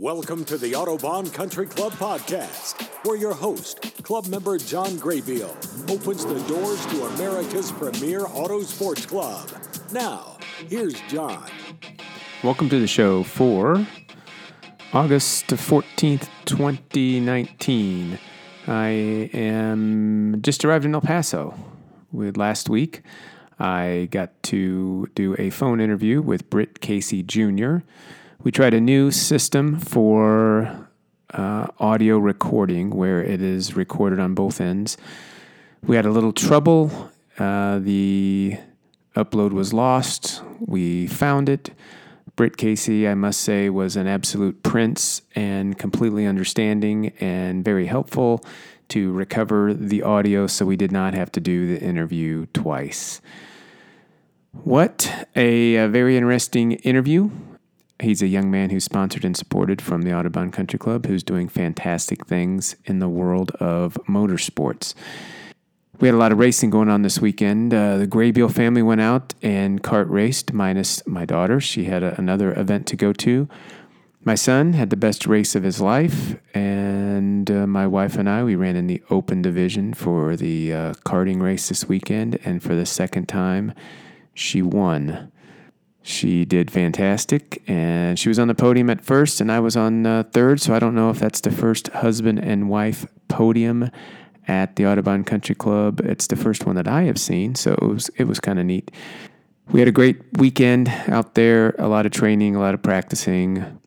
Welcome to the Autobahn Country Club podcast, where your host, club member John Graybeal, opens the doors to America's premier auto sports club. Now, here's John. Welcome to the show for August 14th, 2019. I am just arrived in El Paso with last week. I got to do a phone interview with Britt Casey Jr. We tried a new system for uh, audio recording where it is recorded on both ends. We had a little trouble. Uh, the upload was lost. We found it. Britt Casey, I must say, was an absolute prince and completely understanding and very helpful to recover the audio so we did not have to do the interview twice. What a, a very interesting interview. He's a young man who's sponsored and supported from the Autobahn Country Club who's doing fantastic things in the world of motorsports. We had a lot of racing going on this weekend. Uh, the Graybeal family went out and kart raced, minus my daughter. She had a, another event to go to. My son had the best race of his life, and uh, my wife and I, we ran in the open division for the uh, karting race this weekend, and for the second time, she won. She did fantastic, and she was on the podium at first, and I was on uh, third. So I don't know if that's the first husband and wife podium at the Autobahn Country Club. It's the first one that I have seen, so it was it was kind of neat. We had a great weekend out there, a lot of training, a lot of practicing,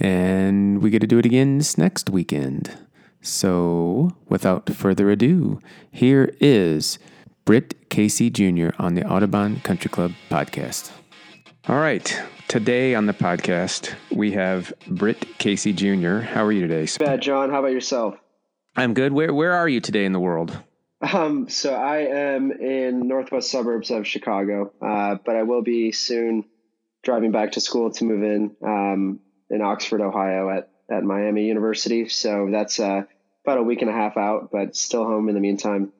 and we get to do it again this next weekend. So, without further ado, here is Britt Casey Jr. on the Autobahn Country Club podcast. All right. Today on the podcast, we have Britt Casey Jr. How are you today? Bad, John. How about yourself? I'm good. Where Where are you today in the world? Um, so I am in northwest suburbs of Chicago, uh, but I will be soon driving back to school to move in um, in Oxford, Ohio, at at Miami University. So that's uh, about a week and a half out, but still home in the meantime.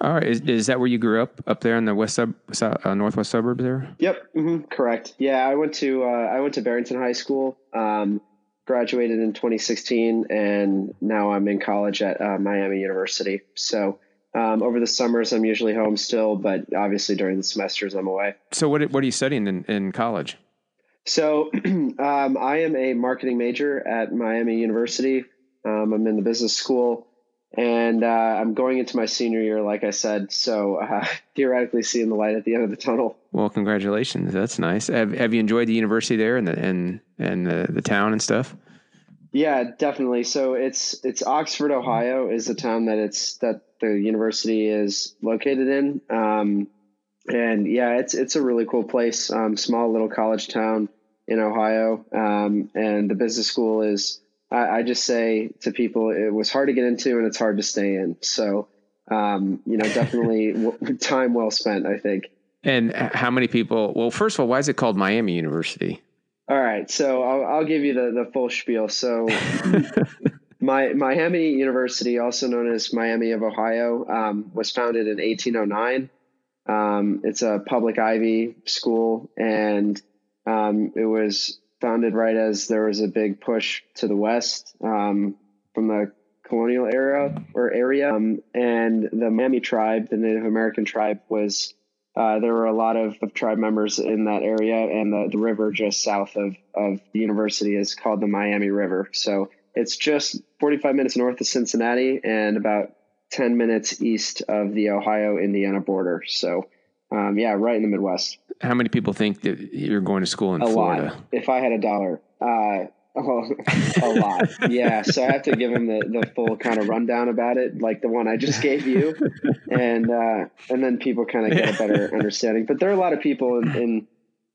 All right, is, is that where you grew up? Up there in the west sub, uh, northwest suburbs there? Yep, mm-hmm, correct. Yeah, I went to uh, I went to Barrington High School. Um, graduated in 2016, and now I'm in college at uh, Miami University. So um, over the summers, I'm usually home still, but obviously during the semesters, I'm away. So what what are you studying in, in college? So um, I am a marketing major at Miami University. Um, I'm in the business school and uh, I'm going into my senior year, like I said. So uh, theoretically, seeing the light at the end of the tunnel. Well, congratulations. That's nice. Have Have you enjoyed the university there and the and and the, the town and stuff? Yeah, definitely. So it's it's Oxford, Ohio, is the town that it's that the university is located in. Um, and yeah, it's it's a really cool place. Um, small little college town in Ohio, um, and the business school is I, I, just say to people, it was hard to get into and it's hard to stay in. So, um, you know, definitely w- time well spent, I think. And how many people? Well, first of all, why is it called Miami University? All right, so I'll, I'll give you the, the full spiel. So, my Miami University, also known as Miami of Ohio, um, was founded in 1809. Um, it's a public Ivy school, and um, it was founded right as there was a big push to the west um, from the colonial era or area, um, and the Miami tribe, the Native American tribe, was uh, there were a lot of, of, tribe members in that area, and the, the river just south of of the university is called the Miami River. So it's just 45 minutes north of Cincinnati and about 10 minutes east of the Ohio Indiana border. So um, yeah, right in the Midwest. How many people think that you're going to school in a Florida? Lot. If I had a dollar, uh, oh, a lot. yeah. So I have to give him the, the full kind of rundown about it, like the one I just gave you, and uh, and then people kind of get a better understanding. But there are a lot of people in, in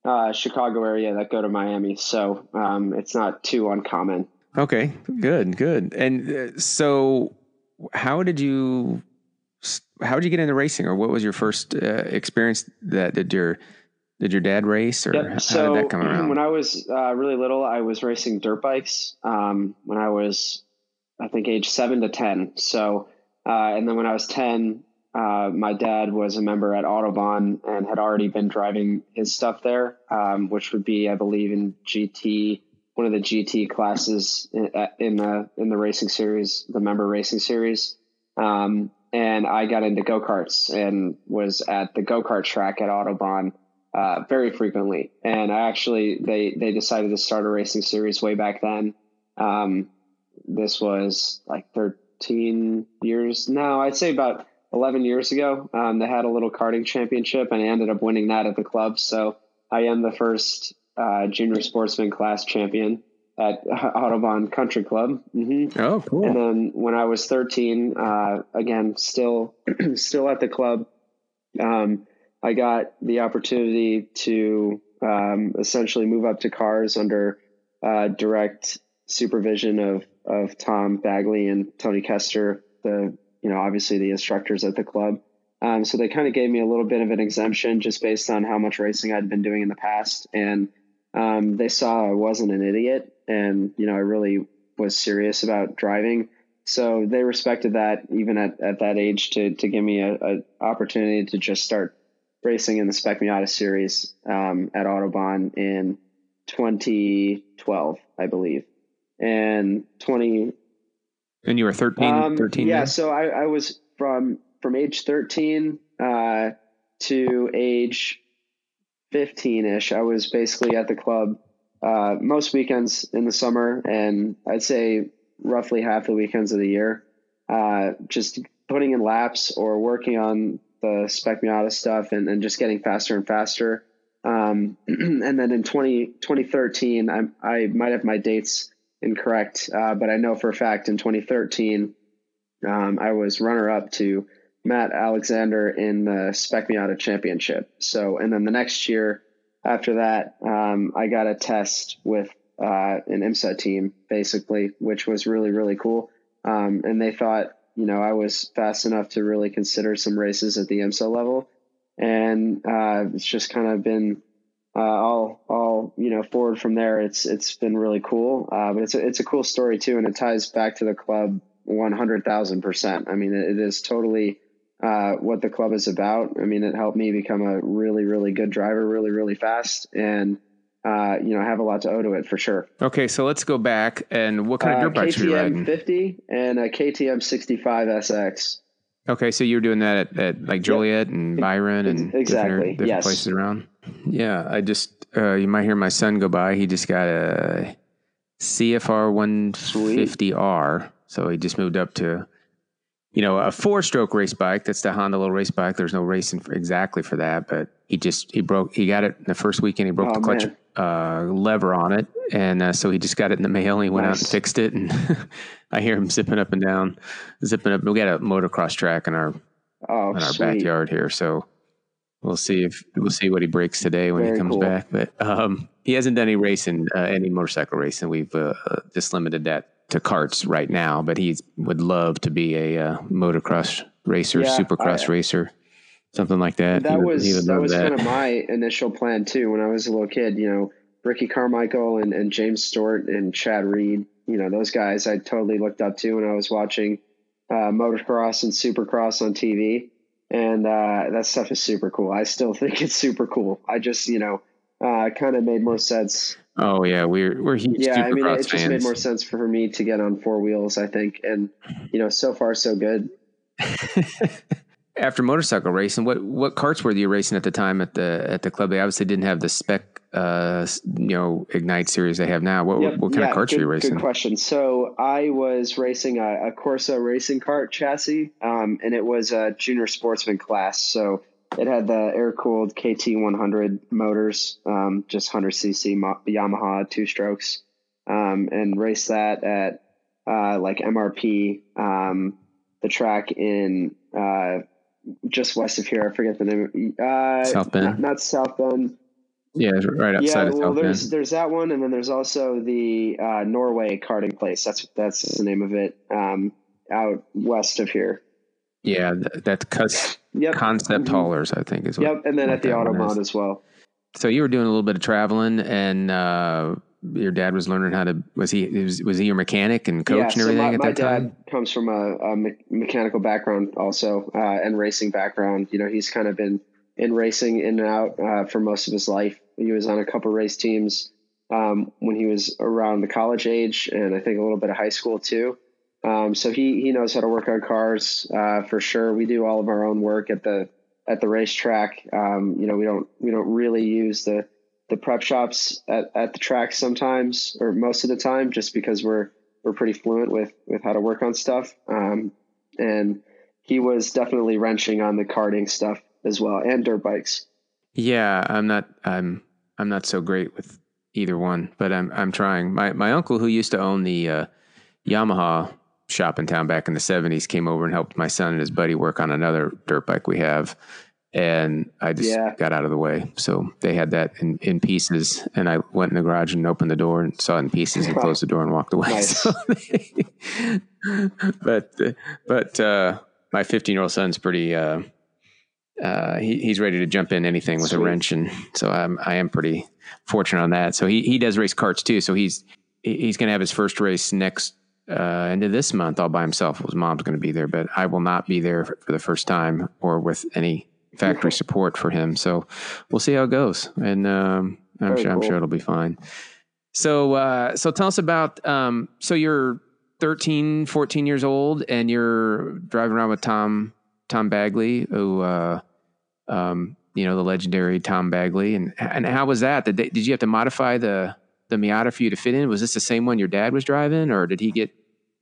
uh, Chicago area that go to Miami, so um, it's not too uncommon. Okay, good, good. And uh, so, how did you how did you get into racing, or what was your first uh, experience? That did your did your dad race, or yep. how did that come around? When I was uh, really little, I was racing dirt bikes. Um, when I was, I think, age seven to ten. So, uh, and then when I was ten, uh, my dad was a member at Autobahn and had already been driving his stuff there, um, which would be, I believe, in GT one of the GT classes in, in the in the racing series, the member racing series. Um, and I got into go karts and was at the go kart track at Autobahn uh, very frequently. And I actually they they decided to start a racing series way back then. Um, this was like 13 years. No, I'd say about 11 years ago. Um, they had a little karting championship, and I ended up winning that at the club. So I am the first uh, junior sportsman class champion at Autobahn Country Club. Mm-hmm. Oh, cool! And then when I was 13, uh, again, still still at the club, um, I got the opportunity to um, essentially move up to cars under uh, direct supervision of of Tom Bagley and Tony Kester, the you know obviously the instructors at the club. Um, so they kind of gave me a little bit of an exemption just based on how much racing I'd been doing in the past, and um, they saw I wasn't an idiot, and you know I really was serious about driving. So they respected that even at, at that age to to give me a, a opportunity to just start racing in the Spec Miata series um, at Autobahn in 2012, I believe and 20 and you were 13 um, 13 yeah then? so I, I was from from age 13 uh, to age 15ish i was basically at the club uh, most weekends in the summer and i'd say roughly half the weekends of the year uh, just putting in laps or working on the spec miata stuff and, and just getting faster and faster um, and then in 20, 2013 I, I might have my dates incorrect, uh, but I know for a fact in 2013, um, I was runner up to Matt Alexander in the Spec Miata Championship. So, and then the next year after that, um, I got a test with uh, an IMSA team, basically, which was really, really cool. Um, and they thought, you know, I was fast enough to really consider some races at the IMSA level. And uh, it's just kind of been uh, all all you know forward from there. It's it's been really cool, uh, but it's a, it's a cool story too, and it ties back to the club one hundred thousand percent. I mean, it, it is totally uh, what the club is about. I mean, it helped me become a really really good driver, really really fast, and uh, you know, I have a lot to owe to it for sure. Okay, so let's go back and what kind of dirt bikes uh, KTM were you riding? 50 and a KTM 65 SX. Okay, so you were doing that at, at like Joliet yep. and Byron and exactly different, different yes. places around. Yeah, I just uh, you might hear my son go by. He just got a CRF 150R, so he just moved up to you know a four stroke race bike. That's the Honda little race bike. There's no racing for, exactly for that, but he just he broke he got it in the first weekend. He broke oh, the clutch uh, lever on it, and uh, so he just got it in the mail. and He went nice. out and fixed it, and I hear him zipping up and down, zipping up. We got a motocross track in our oh, in our sweet. backyard here, so we'll see if we'll see what he breaks today when Very he comes cool. back. But um, he hasn't done any racing, uh, any motorcycle racing. We've uh, just limited that to carts right now, but he would love to be a uh, motocross racer, Yeah, supercross I- racer, something like that. That He was would that was kind of my initial plan too. When I was a little kid, you know, Ricky Carmichael and, and James Stewart and Chad Reed, you know, those guys I totally looked up to when I was watching uh, motocross and supercross on TV. And uh, that stuff is super cool. I still think it's super cool. I just, you know, uh, kind of made more sense. Oh yeah, we're we're huge Yeah, I mean, it just fans. made more sense for me to get on four wheels. I think, and you know, so far so good. After motorcycle racing, what what carts were you racing at the time at the at the club? They obviously didn't have the spec, uh, you know, Ignite series they have now. What Yep, what kind yeah, of karts good, were you racing? Good question. So I was racing a, a Corsa racing cart chassis, um, and it was a junior sportsman class. So it had the air cooled KT 100 motors, um, just 100 cc Mo- Yamaha two strokes, um, and raced that at uh, like MRP, um, the track in uh, just west of here. I forget the name. Uh, South Bend. Not, not South Bend. Yeah, right outside Yeah, of well, South there's Bend. there's that one, and then there's also the uh, Norway karting place. That's that's the name of it. Um, out west of here. Yeah, th- that's cus- Yep. concept Mhm. haulers, I think is what. Yep, and then at the. Autobahn as well. So you were doing a little bit of traveling, and uh, your dad was learning how to. Was he was, was he your mechanic and coach yeah, and so everything my, at my that dad time? comes from a, a me- mechanical background also, uh, and racing background. You know, he's kind of been in racing in and out uh, for most of his life. He was on a couple race teams um, when he was around the college age, and I think a little bit of high school too. Um, so he he knows how to work on cars uh, for sure. We do all of our own work at the at the racetrack. Um, you know, we don't we don't really use the the prep shops at, at the track sometimes or most of the time, just because we're we're pretty fluent with with how to work on stuff. Um, and he was definitely wrenching on the karting stuff as well and dirt bikes. Yeah, I'm not I'm I'm not so great with either one, but I'm I'm trying. My my uncle who used to own the uh, Yamaha shop in town back in the 70s came over and helped my son and his buddy work on another dirt bike we have and I just yeah. got out of the way. So they had that in, in pieces, and I went in the garage and opened the door and saw it in pieces and closed the door and walked away. Nice. So but but uh, my 15 year old son's pretty. Uh, uh, he, he's ready to jump in anything with Sweet. a wrench, and so I'm I am pretty fortunate on that. So he he does race carts too. So he's he's going to have his first race next uh, end of this month all by himself. His mom's going to be there, but I will not be there for, for the first time or with any factory support for him. So we'll see how it goes, and um, I'm sure cool. I'm sure it'll be fine. So uh, so tell us about um, so you're 13, 14 years old, and you're driving around with Tom Tom Bagley, who uh, um, you know the legendary Tom Bagley, and and how was that? Did they, did you have to modify the the Miata for you to fit in? Was this the same one your dad was driving, or did he get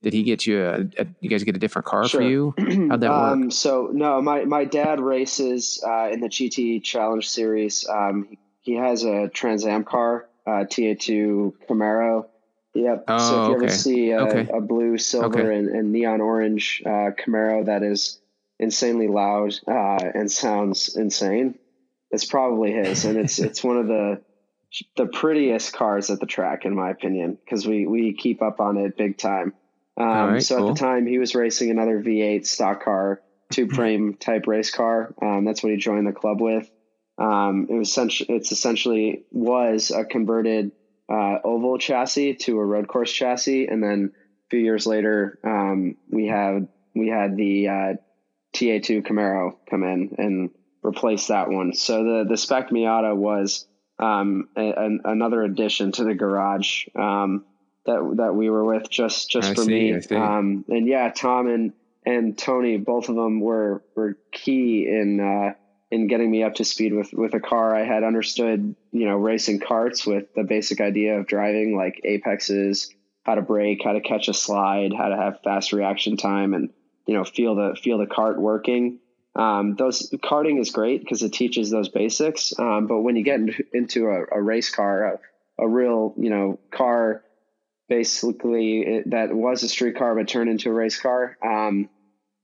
did he get you a, a you guys get a different car sure. for you? How'd that um, work? So no, my my dad races uh, in the GT Challenge Series. Um, he has a Trans Am car, uh, TA2 Camaro. Yep. Oh, so if you okay. ever see a, okay. a blue, silver, okay. and, and, neon orange uh, Camaro that is insanely loud uh, and sounds insane, it's probably his, and it's it's one of the the prettiest cars at the track, in my opinion, because we we keep up on it big time. Um, right, so cool. at the time, he was racing another V8 stock car, tube frame type race car. Um, that's what he joined the club with. Um, it was essentially, it's essentially was a converted uh, oval chassis to a road course chassis, and then a few years later, um, we had we had the uh, TA2 Camaro come in and replace that one. So the the spec Miata was um, a, another addition to the garage. That that we were with just just I for see, me. Um, and yeah, Tom and and Tony, both of them were were key in uh, in getting me up to speed with with a car. I had understood, you know, racing carts with the basic idea of driving, like apexes, how to brake, how to catch a slide, how to have fast reaction time, and you know, feel the feel the cart working. Um, those karting is great because it teaches those basics. Um, but when you get into a, a race car, a, a real you know car basically it, that was a street car but turned into a race car. Um,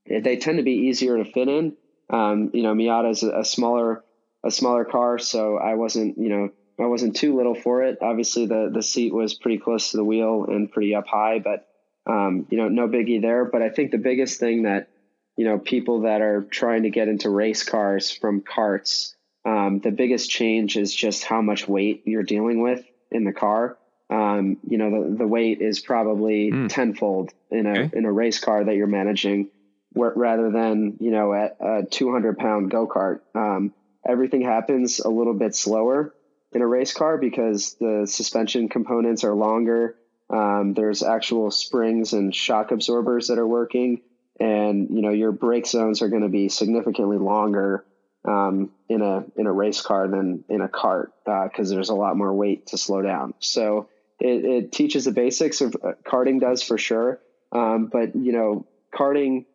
they tend to be easier to fit in. Um, you know, Miata is a, a, smaller a smaller car, so I wasn't you know I wasn't too little for it. Obviously, the the seat was pretty close to the wheel and pretty up high, but um, you know, no biggie there. But I think the biggest thing that you know people that are trying to get into race cars from carts, um, the biggest change is just how much weight you're dealing with in the car um, you know, the, the weight is probably mm. tenfold in a, okay. in a race car that you're managing where, rather than, you know, at a 200 pound go kart. Um, everything happens a little bit slower in a race car because the suspension components are longer. Um, there's actual springs and shock absorbers that are working and, you know, your brake zones are going to be significantly longer um, in a in a race car than in a cart because uh, there's a lot more weight to slow down. So it, it teaches the basics of uh, karting does for sure. Um, but you know, karting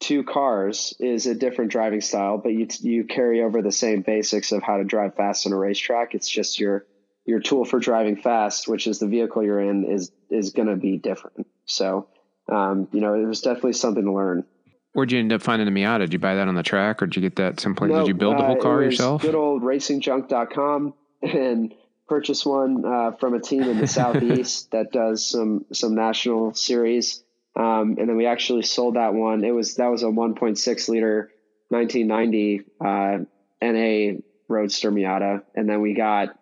two cars is a different driving style, but you you carry over the same basics of how to drive fast on a racetrack. It's just your your tool for driving fast, which is the vehicle you're in, is is going to be different. So, um, you know, it was definitely something to learn. Where'd you end up finding the Miata? Did you buy that on the track, or did you get that someplace? No, did you build the whole uh, car uh, yourself? Good old racingjunk.com and purchased one uh, from a team in the southeast that does some some national series, um, and then we actually sold that one. It was that was a 1.6 liter 1990 uh, NA Roadster Miata, and then we got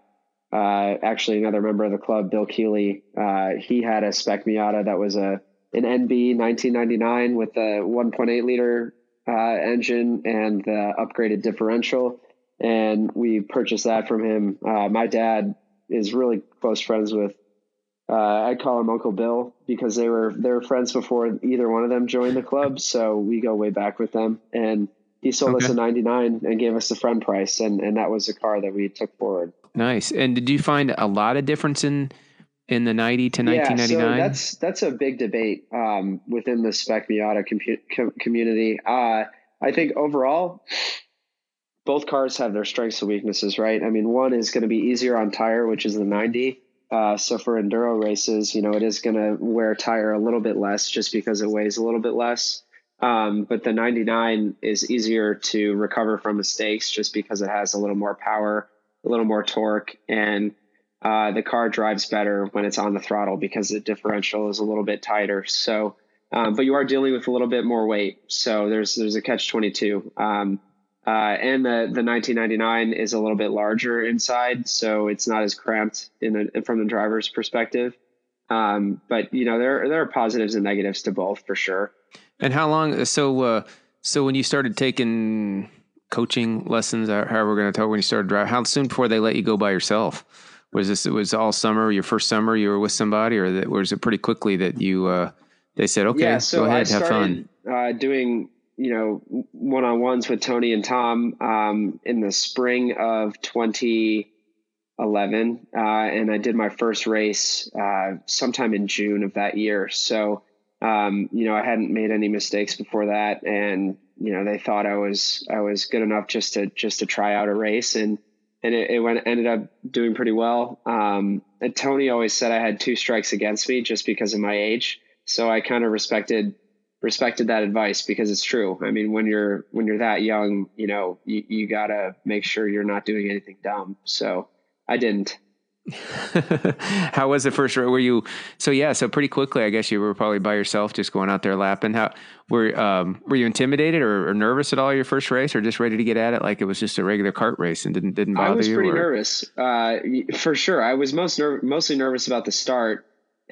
uh, actually another member of the club, Bill Keeley. Uh, he had a spec Miata that was a an NB 1999 with a 1.8 liter uh, engine and the upgraded differential and we purchased that from him. Uh, my dad is really close friends with. Uh, I call him Uncle Bill because they were they were friends before either one of them joined the club. So we go way back with them. And he sold okay. us a '99 and gave us the friend price, and and that was a car that we took forward. Nice. And did you find a lot of difference in in the 90 to 1999? Yeah, so that's that's a big debate um, within the spec Miata com- community. Uh, I think overall, both cars have their strengths and weaknesses, right? I mean, one is going to be easier on tire, which is the 90. Uh, so for enduro races, you know, it is going to wear tire a little bit less just because it weighs a little bit less. Um, but the 99 is easier to recover from mistakes just because it has a little more power, a little more torque, and uh, the car drives better when it's on the throttle because the differential is a little bit tighter. So, um, but you are dealing with a little bit more weight. So there's there's a catch 22. Um, uh, and the the 1999 is a little bit larger inside, so it's not as cramped in a, from the driver's perspective. Um, but you know there there are positives and negatives to both for sure. And how long? So uh, so when you started taking coaching lessons, however we're going to talk, when you started driving, how soon before they let you go by yourself? Was this it was all summer? Your first summer, you were with somebody, or that, was it pretty quickly that you uh, they said, okay, yeah, so go ahead, started, have fun? Uh, doing you know one on ones with Tony and Tom um, in the spring of 2011, uh, and I did my first race uh, sometime in June of that year. So um, you know I hadn't made any mistakes before that, and you know they thought I was I was good enough just to just to try out a race and and it, it went ended up doing pretty well. Um, and Tony always said I had two strikes against me just because of my age, so I kind of respected respected that advice because it's true. I mean, when you're when you're that young, you know, you, you gotta make sure you're not doing anything dumb. So I didn't. how was the first race? Were you so yeah? So pretty quickly, I guess you were probably by yourself, just going out there lapping. How were um, were you intimidated or, or, nervous at all your first race, or just ready to get at it like it was just a regular kart race and didn't didn't bother you? I was you, pretty or? nervous, uh, for sure. I was most ner- mostly nervous about the start,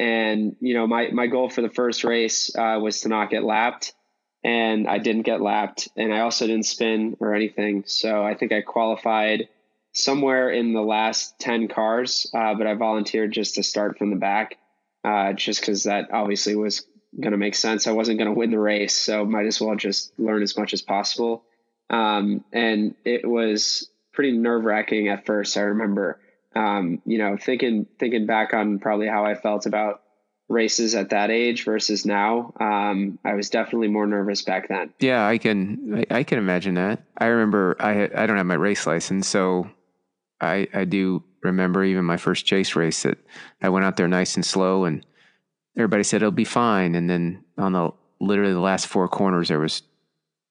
and you know my my goal for the first race uh, was to not get lapped, and I didn't get lapped, and I also didn't spin or anything. So I think I qualified somewhere in the last 10 cars, uh, but I volunteered just to start from the back, uh, just because that obviously was going to make sense. I wasn't going to win the race, so might as well just learn as much as possible. Um, and it was pretty nerve wracking at first. I remember, um, you know, thinking thinking back on probably how I felt about races at that age versus now. Um, I was definitely more nervous back then. Yeah, I can I, I can imagine that. I remember I I don't have my race license, so I, I do remember even my first chase race that I went out there nice and slow and everybody said it'll be fine. And then on the literally the last four corners, there was,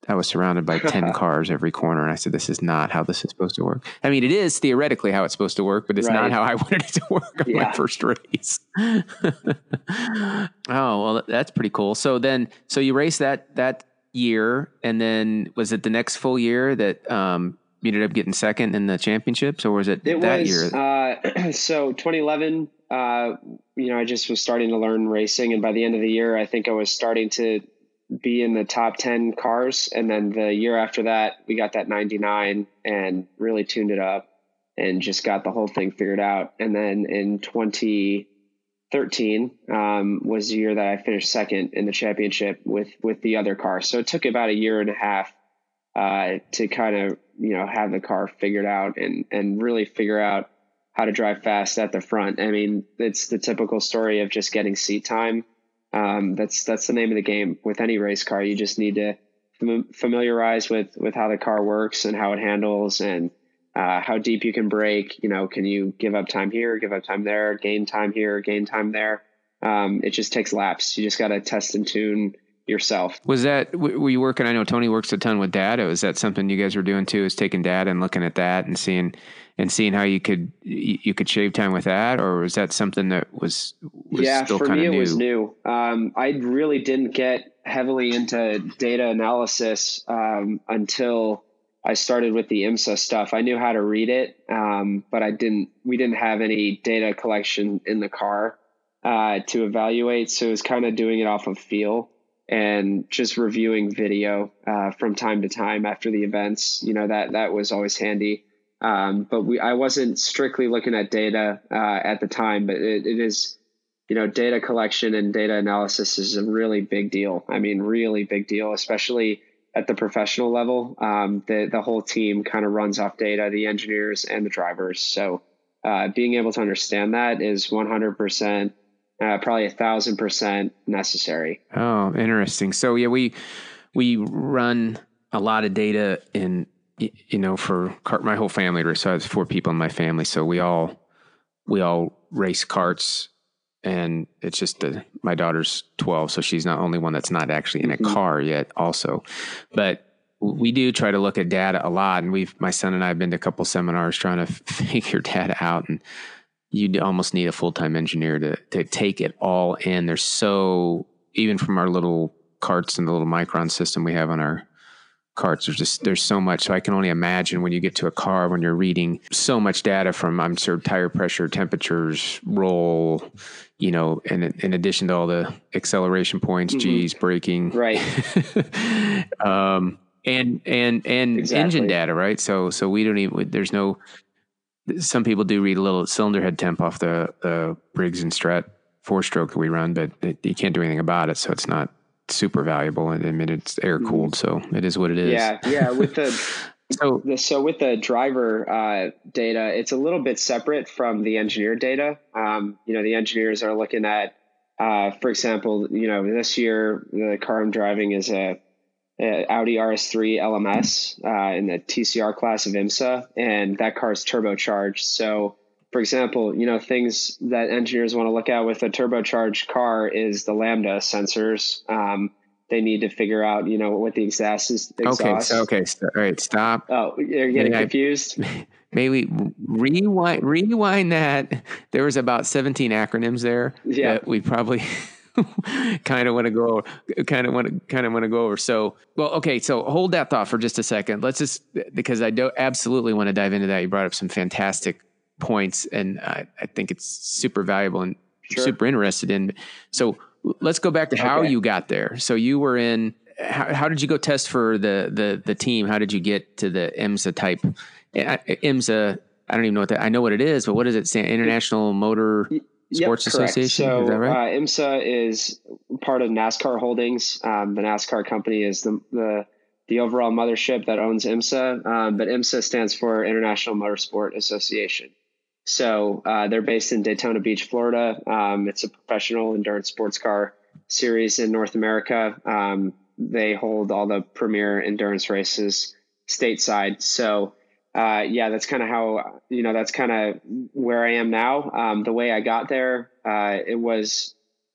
I was surrounded by 10 cars every corner. And I said, this is not how this is supposed to work. I mean, it is theoretically how it's supposed to work, but it's right. not how I wanted it to work on yeah. my first race. oh, well, that's pretty cool. So then, so you raced that, that year and then was it the next full year that, um, you ended up getting second in the championships, or was it, it that was, year? Uh, so 2011, uh, you know, I just was starting to learn racing, and by the end of the year, I think I was starting to be in the top 10 cars. And then the year after that, we got that 99 and really tuned it up and just got the whole thing figured out. And then in 2013 um, was the year that I finished second in the championship with with the other car. So it took about a year and a half uh, to kind of you know have the car figured out and and really figure out how to drive fast at the front. I mean, it's the typical story of just getting seat time. Um, that's that's the name of the game with any race car. You just need to familiarize with with how the car works and how it handles and uh, how deep you can brake. You know, can you give up time here, give up time there, gain time here, gain time there. Um, it just takes laps. You just got to test and tune yourself. Was that were you working? I know Tony works a ton with data. Was that something you guys were doing too? Is taking data and looking at that and seeing and seeing how you could you could shave time with that, or was that something that was, was yeah for me it new? was new. Um, I really didn't get heavily into data analysis um, until I started with the IMSA stuff. I knew how to read it, um, but I didn't. We didn't have any data collection in the car uh, to evaluate, so it was kind of doing it off of feel and just reviewing video uh, from time to time after the events. You know that that was always handy. Um, but we, I wasn't strictly looking at data uh, at the time, but it, it is, you know, data collection and data analysis is a really big deal. I mean, really big deal, especially at the professional level. Um, the the whole team kind of runs off data, the engineers and the drivers. So uh, being able to understand that is 100 percent uh, probably a thousand percent necessary. Oh, interesting. So yeah, we we run a lot of data in you know for my whole family. So I have four people in my family, so we all we all race carts, and it's just the, my daughter's twelve, so she's not only one that's not actually in a mm-hmm. car yet. Also, but we do try to look at data a lot, and we've my son and I have been to a couple seminars trying to figure data out and you almost need a full time engineer to to take it all in. There's so even from our little carts and the little MyChron system we have on our carts there's just there's so much so i can only imagine when you get to a car when you're reading so much data from i'm sure tire pressure temperatures roll you know and in addition to all the acceleration points mm-hmm. g's braking right um and and and exactly. engine data right so so we don't even there's no some people do read a little cylinder head temp off the, the Briggs and Strat four stroke that we run, but it, you can't do anything about it. So it's not super valuable. I mean, it's air mm-hmm. cooled, so it is what it is. Yeah. Yeah. With the, so, so with the driver uh, data, it's a little bit separate from the engineer data. Um, you know, the engineers are looking at, uh, for example, you know, this year the car I'm driving is a uh, Audi RS3 LMS uh, in the TCR class of IMSA, and that car is turbocharged. So, for example, you know things that engineers want to look at with a turbocharged car is the lambda sensors. Um, they need to figure out, you know, what the exhaust is. Exhaust. Okay, so, okay, all right, stop. Oh, you're getting confused. maybe rewind rewind that. There was about 17 acronyms there. Yeah, we probably kind of want to go kind of want to kind of want to go over so well okay so hold that thought for just a second let's just because i do absolutely want to dive into that you brought up some fantastic points and i, I think it's super valuable and sure. super interested in so let's go back to how okay. you got there so you were in how, how, did you go test for the the the team how did you get to the imsa type imsa I don't even know what that. I know what it is, but what does it stand? International Motor Sports yep, Association. So, is that right? Uh, IMSA is part of NASCAR Holdings. Um, the NASCAR company is the, the the overall mothership that owns IMSA, um, but IMSA stands for International Motorsport Association. So uh, they're based in Daytona Beach, Florida. Um, it's a professional endurance sports car series in North America. Um, they hold all the premier endurance races stateside. So uh, yeah, that's kind of how, you know, that's kind of where I am now. Um, the way I got there, uh, it was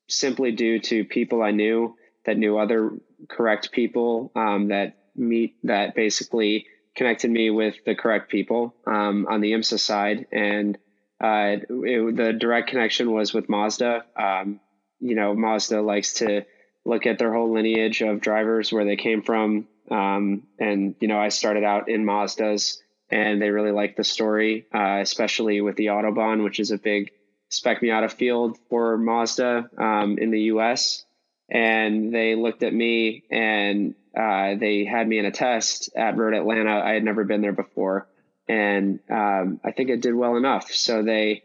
simply due to people I knew that knew other correct people um, that meet that basically connected me with the correct people um, on the IMSA side. And uh, it, the direct connection was with Mazda. Um, you know, Mazda likes to look at their whole lineage of drivers, where they came from. Um, and, you know, I started out in Mazda's and they really liked the story, uh, especially with the Autobahn, which is a big spec Miata field for Mazda um, in the U.S. And they looked at me and uh, they had me in a test at Road Atlanta. I had never been there before, and um, I think it did well enough. So they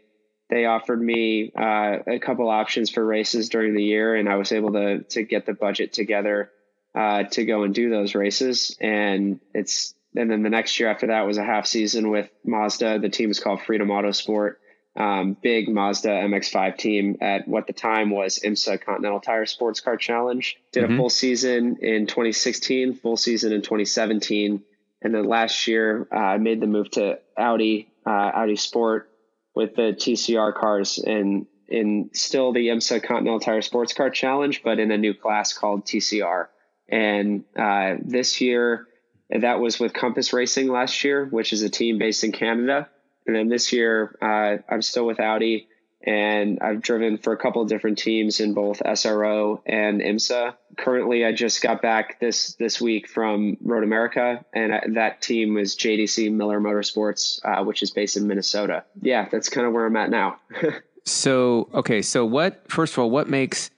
they offered me uh, a couple options for races during the year, and I was able to to get the budget together uh, to go and do those races. And it's and then the next year after that was a half season with Mazda. The team is called Freedom Autosport. Um, big Mazda MX5 team at what the time was IMSA Continental Tire Sports Car Challenge. Did mm-hmm. a full season in 2016, full season in 2017, and then last year uh, I made the move to Audi, uh, Audi Sport with the TCR cars and in still the IMSA Continental Tire Sports Car Challenge, but in a new class called TCR. And uh, this year that was with Compass Racing last year, which is a team based in Canada. And then this year, uh, I'm still with Audi, and I've driven for a couple of different teams in both SRO and IMSA. Currently, I just got back this this week from Road America, and I, that team was JDC Miller Motorsports, uh, which is based in Minnesota. Yeah, that's kind of where I'm at now. so, okay, so what? First of all, what makes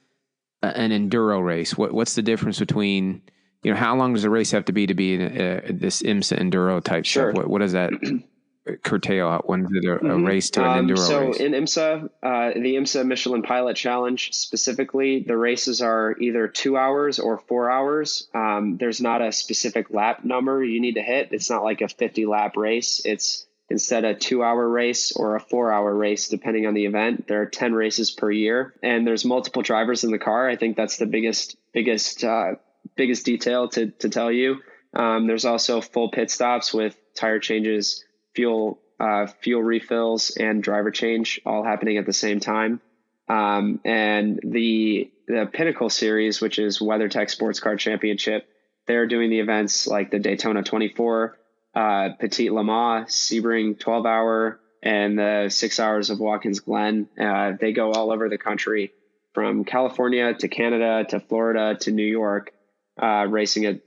an enduro race? What What's the difference between you know, how long does a race have to be to be in, uh, this IMSA enduro type sure. stuff? What, what is that? curtail? When is it a, a mm-hmm. race to an um, enduro so race? in IMSA, uh, the IMSA Michelin Pilot Challenge specifically, the races are either two hours or four hours. Um, there's not a specific lap number you need to hit. It's not like a 50 lap race. It's instead a two hour race or a four hour race, depending on the event. There are 10 races per year and there's multiple drivers in the car. I think that's the biggest, biggest, uh, biggest detail to, to tell you. Um, there's also full pit stops with tire changes, fuel, uh, fuel refills and driver change all happening at the same time. Um, and the, the Pinnacle series, which is WeatherTech Sports Car Championship, they're doing the events like the Daytona 24, uh, Petit Le Mans, Sebring 12 hour, and the six hours of Watkins Glen. Uh, they go all over the country from California to Canada to Florida to New York, uh, racing at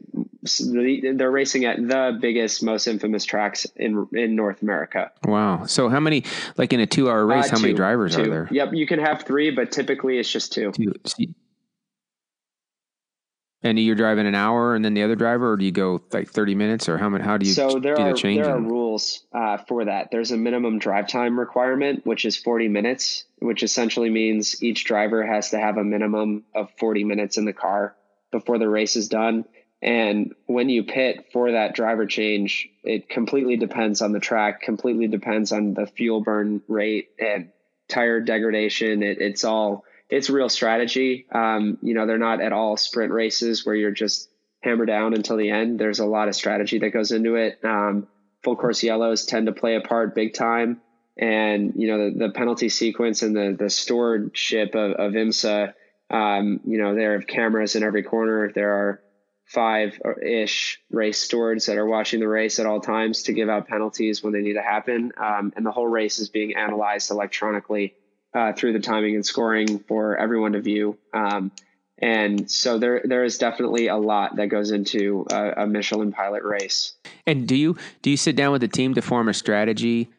they're racing at the biggest, most infamous tracks in in North America. Wow! So how many, like in a two hour race, uh, how many drivers two. are there? Yep, you can have three, but typically it's just two. two. And you're driving an hour, and then the other driver, or do you go like 30 minutes, or how many? How do you so there do are the there are rules uh, for that. There's a minimum drive time requirement, which is 40 minutes, which essentially means each driver has to have a minimum of 40 minutes in the car before the race is done. And when you pit for that driver change, it completely depends on the track, completely depends on the fuel burn rate and tire degradation. It, it's all it's real strategy. Um, you know, they're not at all sprint races where you're just hammer down until the end. There's a lot of strategy that goes into it. Um, full course yellows tend to play a part big time. And, you know, the, the penalty sequence and the, the stewardship of, of IMSA, um, you know, there are cameras in every corner. There are five ish race stewards that are watching the race at all times to give out penalties when they need to happen. Um, and the whole race is being analyzed electronically uh, through the timing and scoring for everyone to view. Um, and so there there is definitely a lot that goes into a, a, Michelin pilot race. And do you do you sit down with the team to form a strategy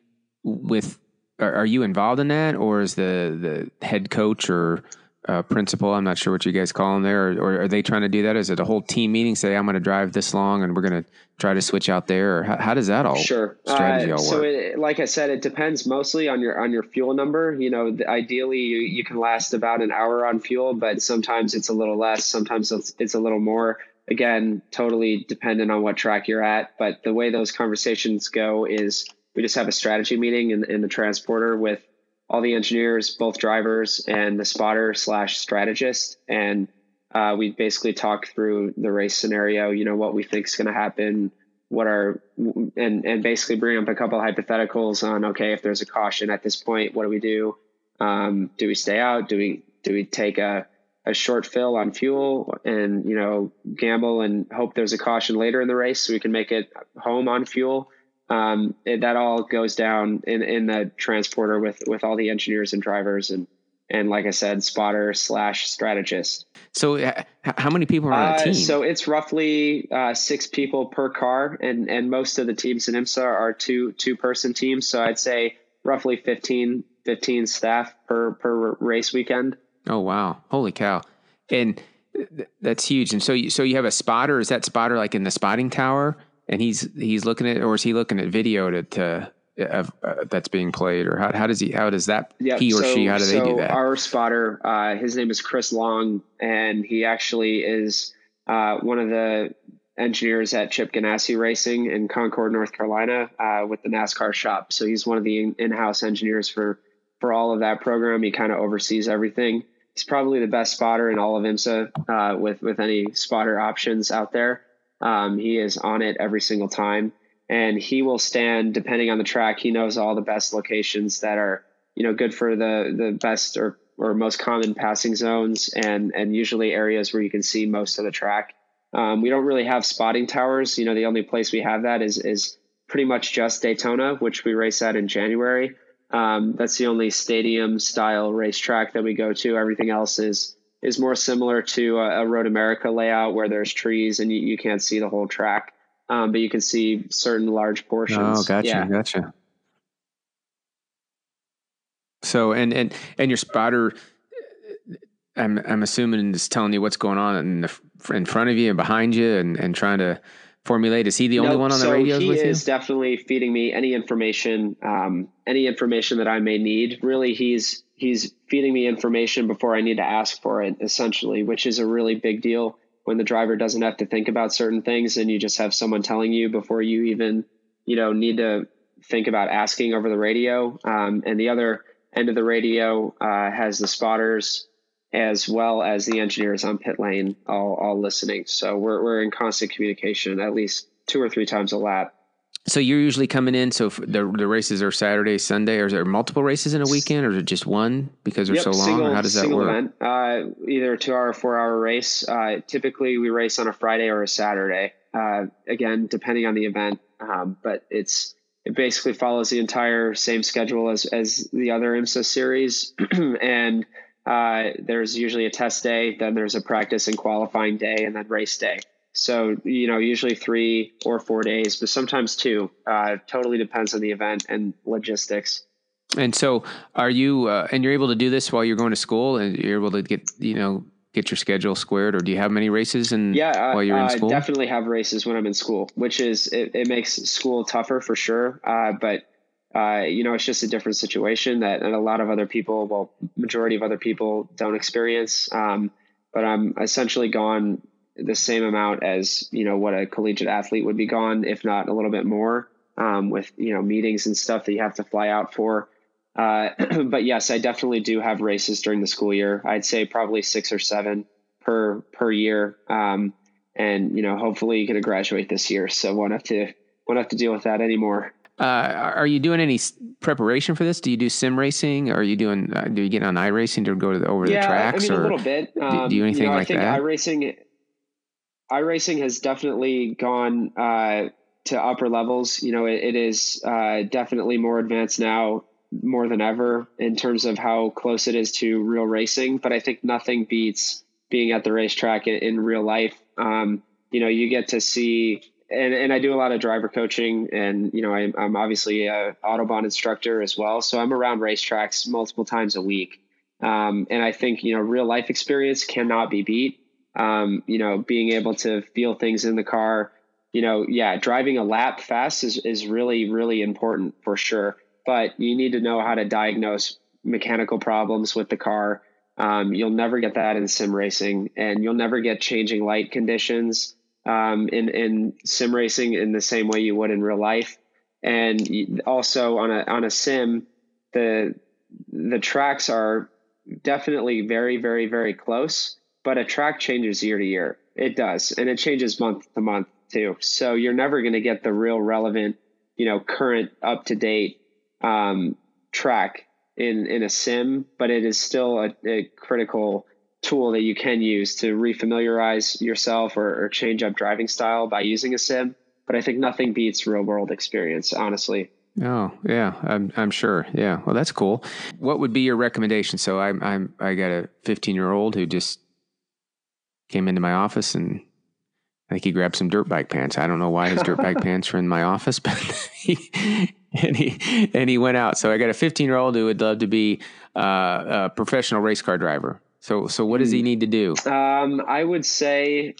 with are, are you involved in that or is the the head coach or uh, principal. I'm not sure what you guys call them there, or, or, are they trying to do that? Is it a whole team meeting? Say, I'm going to drive this long, and we're going to try to switch out there. Or how, how does that all sure strategy uh, all so work? So, like I said, it depends mostly on your on your fuel number. You know, ideally, you, you can last about an hour on fuel, but sometimes it's a little less. Sometimes it's, it's a little more. Again, totally dependent on what track you're at. But the way those conversations go is we just have a strategy meeting in, in the transporter with all the engineers, both drivers and the spotter slash strategist. And uh, we basically talk through the race scenario, you know, what we think is going to happen, what are, and, and basically bring up a couple hypotheticals on, okay, if there's a caution at this point, what do we do? Um, do we stay out? Do we, do we take a, a short fill on fuel and, you know, gamble and hope there's a caution later in the race so we can make it home on fuel? Um, it, that all goes down in, in the transporter with with all the engineers and drivers and and like I said, spotter slash strategist. So, uh, how many people are on a uh, team? so it's roughly uh, six people per car, and and most of the teams in IMSA are two two person teams. So I'd say roughly 15, 15 staff per per race weekend. Oh wow! Holy cow! And th- that's huge. And so you, so you have a spotter. Is that spotter like in the spotting tower? And he's he's looking at or is he looking at video to, to uh, that's being played or how, how does he how does that yep. he or so, she how do so they do that? our spotter uh, his name is chris long and he actually is uh, one of the engineers at chip ganassi racing in concord north carolina uh, with the nascar shop. So he's one of the in-house engineers for for all of that program. He kind of oversees everything. He's probably the best spotter in all of imsa uh, with with any spotter options out there um, he is on it every single time, and he will stand depending on the track. He knows all the best locations that are you know good for the the best or or most common passing zones, and and usually areas where you can see most of the track. Um, we don't really have spotting towers. You know, the only place we have that is is pretty much just Daytona, which we race at in January. Um, that's the only stadium style racetrack that we go to. Everything else is is more similar to a, a Road America layout where there's trees and you, you can't see the whole track, um, but you can see certain large portions. Oh, gotcha, yeah. gotcha. So and and and your spotter, I'm I'm assuming is telling you what's going on in the in front of you and behind you and and trying to formulate? Is he the only one on the so radios he with is you? definitely feeding me any information, um, any information that I may need. Really, he's he's feeding me information before I need to ask for it, essentially, which is a really big deal when the driver doesn't have to think about certain things and you just have someone telling you before you even, you know, need to think about asking over the radio. Um, and the other end of the radio uh, has the spotters as well as the engineers on pit lane all, all listening. So we're, we're in constant communication at least two or three times a lap. So you're usually coming in. So the the races are Saturday, Sunday, or is there multiple races in a weekend, or is it just one because they're Yep, so long? single- how does that work? Event, uh, either a two hour, or four hour race. Uh, typically, we race on a Friday or a Saturday. Uh, again, depending on the event, um, but it's it basically follows the entire same schedule as as the other IMSA series, and uh, there's usually a test day, then there's a practice and qualifying day, and then race day. So you know, usually three or four days, but sometimes two. Uh, totally depends on the event and logistics. And so, are you? Uh, and you're able to do this while you're going to school, and you're able to get you know get your schedule squared, or do you have many races? And Yeah, while you're in uh, school, definitely have races when I'm in school, which is it, it makes school tougher for sure. Uh, but uh, you know, it's just a different situation that a lot of other people, well, majority of other people don't experience. Um, but I'm essentially gone the same amount as you know what a collegiate athlete would be gone, if not a little bit more, um, with you know meetings and stuff that you have to fly out for. Uh, but yes, I definitely do have races during the school year. I'd say probably six or seven per per year. Um, and you know, hopefully, you're going to graduate this year, so won't have to won't have to deal with that anymore. Uh, are you doing any preparation for this? Do you do sim racing? Or Are you doing? Uh, do you get on iRacing to go to the, over yeah, the tracks? I mean or a little bit. Um, do you anything know, like I think that? iRacing, iRacing has definitely gone uh, to upper levels. You know, it, it is uh, definitely more advanced now, more than ever, in terms of how close it is to real racing. But I think nothing beats being at the racetrack in, in real life. Um, you know, you get to see. And, and I do a lot of driver coaching, and you know I, I'm obviously a autobahn instructor as well. So I'm around racetracks multiple times a week, um, and I think you know real life experience cannot be beat um, you know, being able to feel things in the car, you know, yeah, driving a lap fast is, is really, really important for sure. But you need to know how to diagnose mechanical problems with the car. Um, you'll never get that in sim racing and you'll never get changing light conditions, um, in, in sim racing in the same way you would in real life. And also on a, on a sim, the, the tracks are definitely very, very, very close but a track changes year to year. It does, and it changes month to month too. So you're never going to get the real relevant, you know, current up to date um, track in in a sim, but it is still a, a critical tool that you can use to refamiliarize yourself or, or change up driving style by using a sim. But I think nothing beats real world experience, honestly. Oh yeah, I'm I'm sure. Yeah, well that's cool. What would be your recommendation? So I'm I'm I got a 15 year old who just came into my office and I think he grabbed some dirt bike pants. I don't know why his dirt bike pants are in my office, but he and he and he went out. So I got a 15 year old who would love to be uh, a professional race car driver. So so what does he need to do? Um, I would say,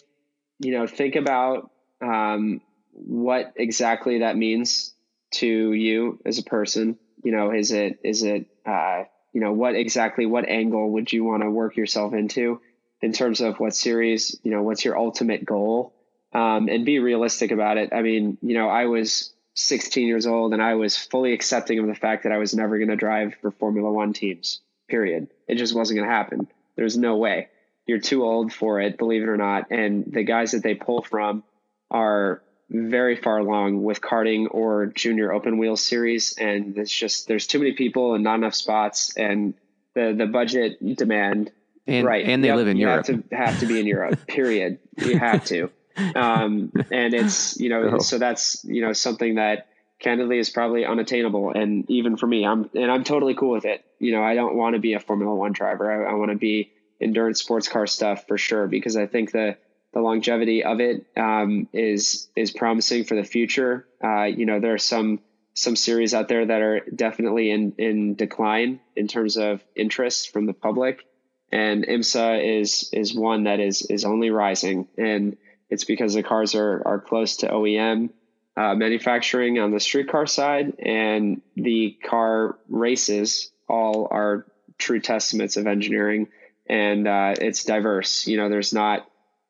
you know, think about um, what exactly that means to you as a person. You know, is it is it uh, you know what exactly what angle would you want to work yourself into in terms of what series? You know, what's your ultimate goal? Um, and be realistic about it. I mean, you know, I was 16 years old and I was fully accepting of the fact that I was never going to drive for Formula One teams. Period. It just wasn't going to happen. There's no way. You're too old for it, believe it or not. And the guys that they pull from are very far along with karting or junior open wheel series. And it's just, there's too many people and not enough spots. And the, the budget demand, And right. and they Yep, live in you Europe. Have to, have to be in Europe, period. You have to. Um, and it's, you know, Oh. so that's, you know, something that candidly is probably unattainable. And even for me, I'm, and I'm totally cool with it. You know, I don't want to be a Formula One driver. I, I want to be endurance sports car stuff for sure, because I think the, the longevity of it um, is is promising for the future. Uh, you know, there are some some series out there that are definitely in in decline in terms of interest from the public, and IMSA is is one that is is only rising. And it's because the cars are are close to OEM uh, manufacturing on the street car side, and the car races all are true testaments of engineering, and uh, it's diverse. You know, there's not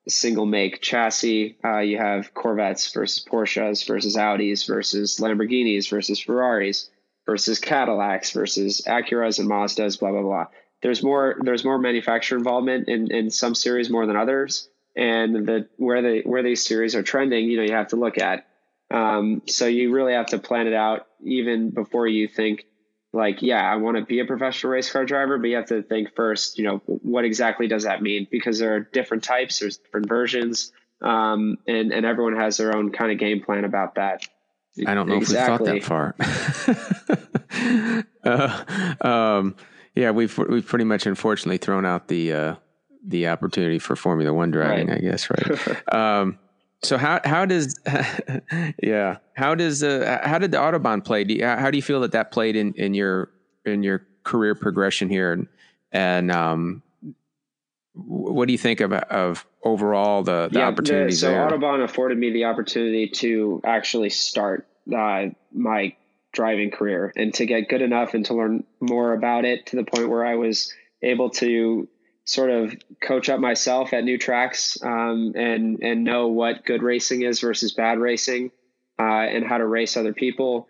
single make chassis. Uh, you have Corvettes versus Porsches versus Audis versus Lamborghinis versus Ferraris versus Cadillacs versus Acuras and Mazdas. Blah blah blah. There's more. There's more manufacturer involvement in in some series more than others, and the where the where these series are trending. You know, you have to look at. Um, so you really have to plan it out even before you think like, yeah, I want to be a professional race car driver, but you have to think first, you know, what exactly does that mean? Because there are different types, there's different versions, um, and and everyone has their own kind of game plan about that. I don't know exactly. if we thought that far. uh, um, yeah, we've we've pretty much unfortunately thrown out the uh, the opportunity for Formula One driving, right. I guess, right? um, so how how does yeah how does uh, how did the autobahn play? Do you, how do you feel that that played in, in your in your career progression here and and um, what do you think of of overall the, the yeah, opportunities the, so there? Autobahn afforded me the opportunity to actually start uh, my driving career and to get good enough and to learn more about it to the point where I was able to sort of coach up myself at new tracks um, and and know what good racing is versus bad racing uh, and how to race other people.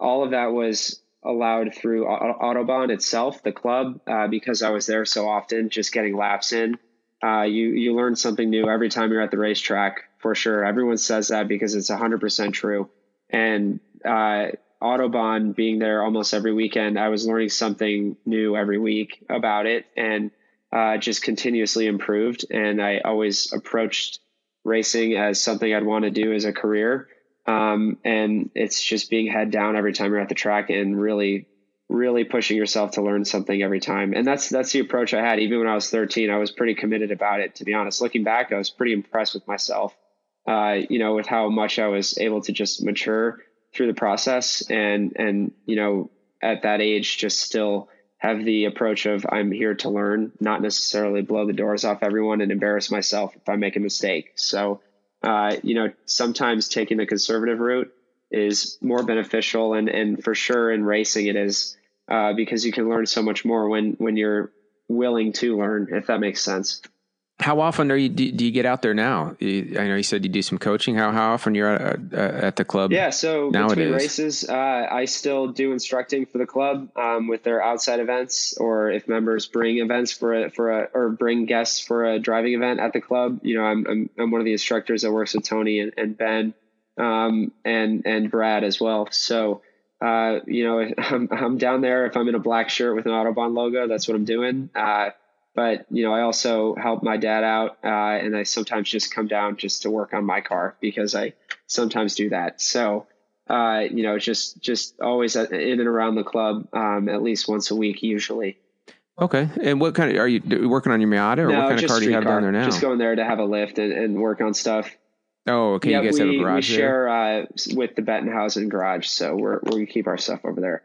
All of that was allowed through Autobahn itself, the club, uh, because I was there so often, just getting laps in. Uh, you you learn something new every time you're at the racetrack for sure. Everyone says that because it's 100% true. And uh, Autobahn being there almost every weekend, I was learning something new every week about it. And uh, just continuously improved. And I always approached racing as something I'd want to do as a career. Um, and it's just being head down every time you're at the track and really, really pushing yourself to learn something every time. And that's that's the approach I had. Even when I was 13, I was pretty committed about it. To be honest, looking back, I was pretty impressed with myself. Uh, you know, with how much I was able to just mature through the process, and and you know, at that age, just still have the approach of I'm here to learn, not necessarily blow the doors off everyone and embarrass myself if I make a mistake. So, uh, you know, sometimes taking the conservative route is more beneficial, and and for sure in racing it is uh, because you can learn so much more when when you're willing to learn, if that makes sense. How often are you? Do, do you get out there now? You, I know you said you do some coaching. How how often you're at, uh, at the club? Yeah, so nowadays? between races, uh, I still do instructing for the club um, with their outside events, or if members bring events for a for a or bring guests for a driving event at the club. You know, I'm I'm, I'm one of the instructors that works with Tony and, and Ben, um, and and Brad as well. So. Uh, you know, I'm, I'm down there. If I'm in a black shirt with an Autobahn logo, that's what I'm doing. Uh, but you know, I also help my dad out, uh, and I sometimes just come down just to work on my car because I sometimes do that. So, uh, you know, just just always in and around the club, um, at least once a week, usually. Okay, and what kind of are you working on your Miata, or no, what kind of car do you have car. down there now? Just going there to have a lift and, and work on stuff. Oh, okay. Yeah, you guys we, have a garage. We share uh, with the Bettenhausen garage, so we're we keep our stuff over there.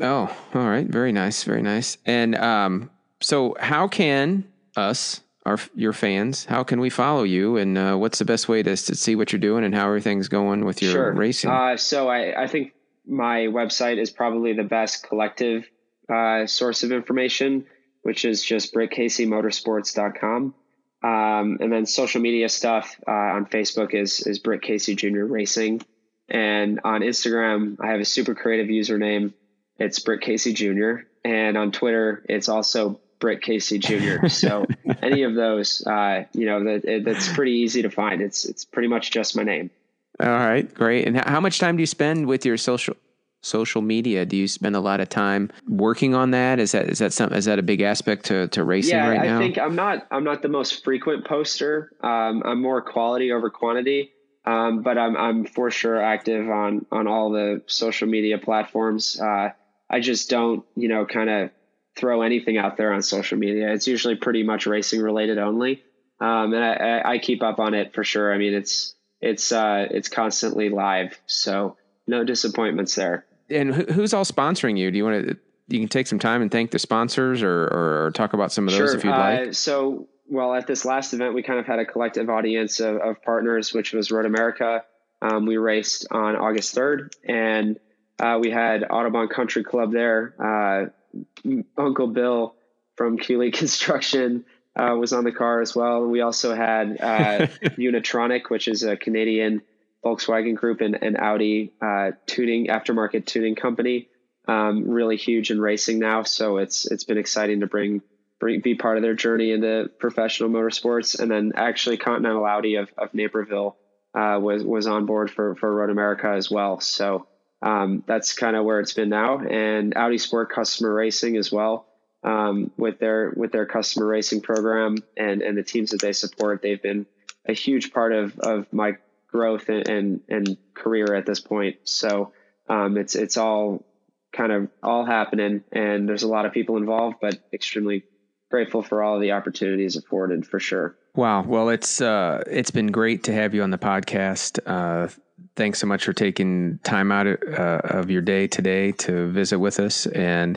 Oh, all right. Very nice. Very nice. And um, so how can us, our your fans, how can we follow you, and uh, what's the best way to, to see what you're doing and how everything's going with your sure. racing? Uh, so I, I think my website is probably the best collective uh, source of information, which is just brittcaseymotorsports.com. Um, and then social media stuff uh, on Facebook is is Britt Casey Jr. Racing, and on Instagram I have a super creative username. It's Britt Casey Jr. And on Twitter, it's also Britt Casey Jr. So any of those, uh, you know, that that's pretty easy to find. It's it's pretty much just my name. All right, great. And how much time do you spend with your social social media? Do you spend a lot of time working on that? Is that is that some is that a big aspect to to racing yeah, right I now? I think I'm not I'm not the most frequent poster. Um, I'm more quality over quantity. Um, but I'm I'm for sure active on on all the social media platforms. Uh, I just don't, you know, kind of throw anything out there on social media. It's usually pretty much racing related only. Um, and I, I, keep up on it for sure. I mean, it's, it's, uh, it's constantly live. So no disappointments there. And who's all sponsoring you? Do you want to, you can take some time and thank the sponsors or, or, talk about some of those sure. if you'd like. Uh, so well, at this last event, we kind of had a collective audience of, of partners, which was Road America. Um, we raced on August 3rd, and uh, we had Autobahn Country Club there. Uncle Bill from Keeley Construction uh, was on the car as well. We also had uh, Unitronic, which is a Canadian Volkswagen group and, and Audi uh, tuning aftermarket tuning company. Um, really huge in racing now, so it's it's been exciting to bring bring be part of their journey into professional motorsports. And then actually Continental Audi of, of Naperville uh, was was on board for for Road America as well. So um, that's kind of where it's been now. And Audi Sport Customer Racing as well um, with their with their customer racing program and and the teams that they support. They've been a huge part of of my growth and and, and career at this point. So um, it's it's all kind of all happening, and there's a lot of people involved, but extremely grateful for all the opportunities afforded for sure. Wow. Well, it's uh, it's been great to have you on the podcast. Uh, thanks so much for taking time out of, uh, of your day today to visit with us. And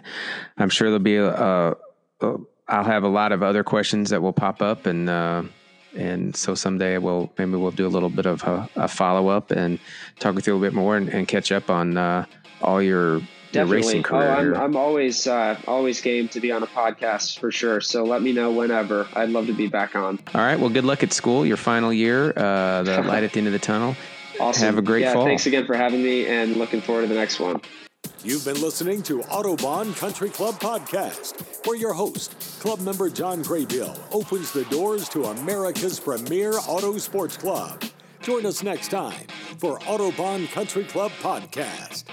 I'm sure there'll be a, a, a I'll have a lot of other questions that will pop up and, uh, and so someday we'll, maybe we'll do a little bit of a, a follow up and talk with you a little bit more and, and catch up on, uh, all your, your racing career. Oh, I'm, I'm always, uh, always game to be on a podcast for sure. So let me know whenever. I'd love to be back on. All right. Well, good luck at school, your final year, uh, the light at the end of the tunnel. Awesome. Have a great yeah, fall. Thanks again for having me and looking forward to the next one. You've been listening to Autobahn Country Club Podcast, where your host, club member John Graybill, opens the doors to America's premier auto sports club. Join us next time for Autobahn Country Club Podcast.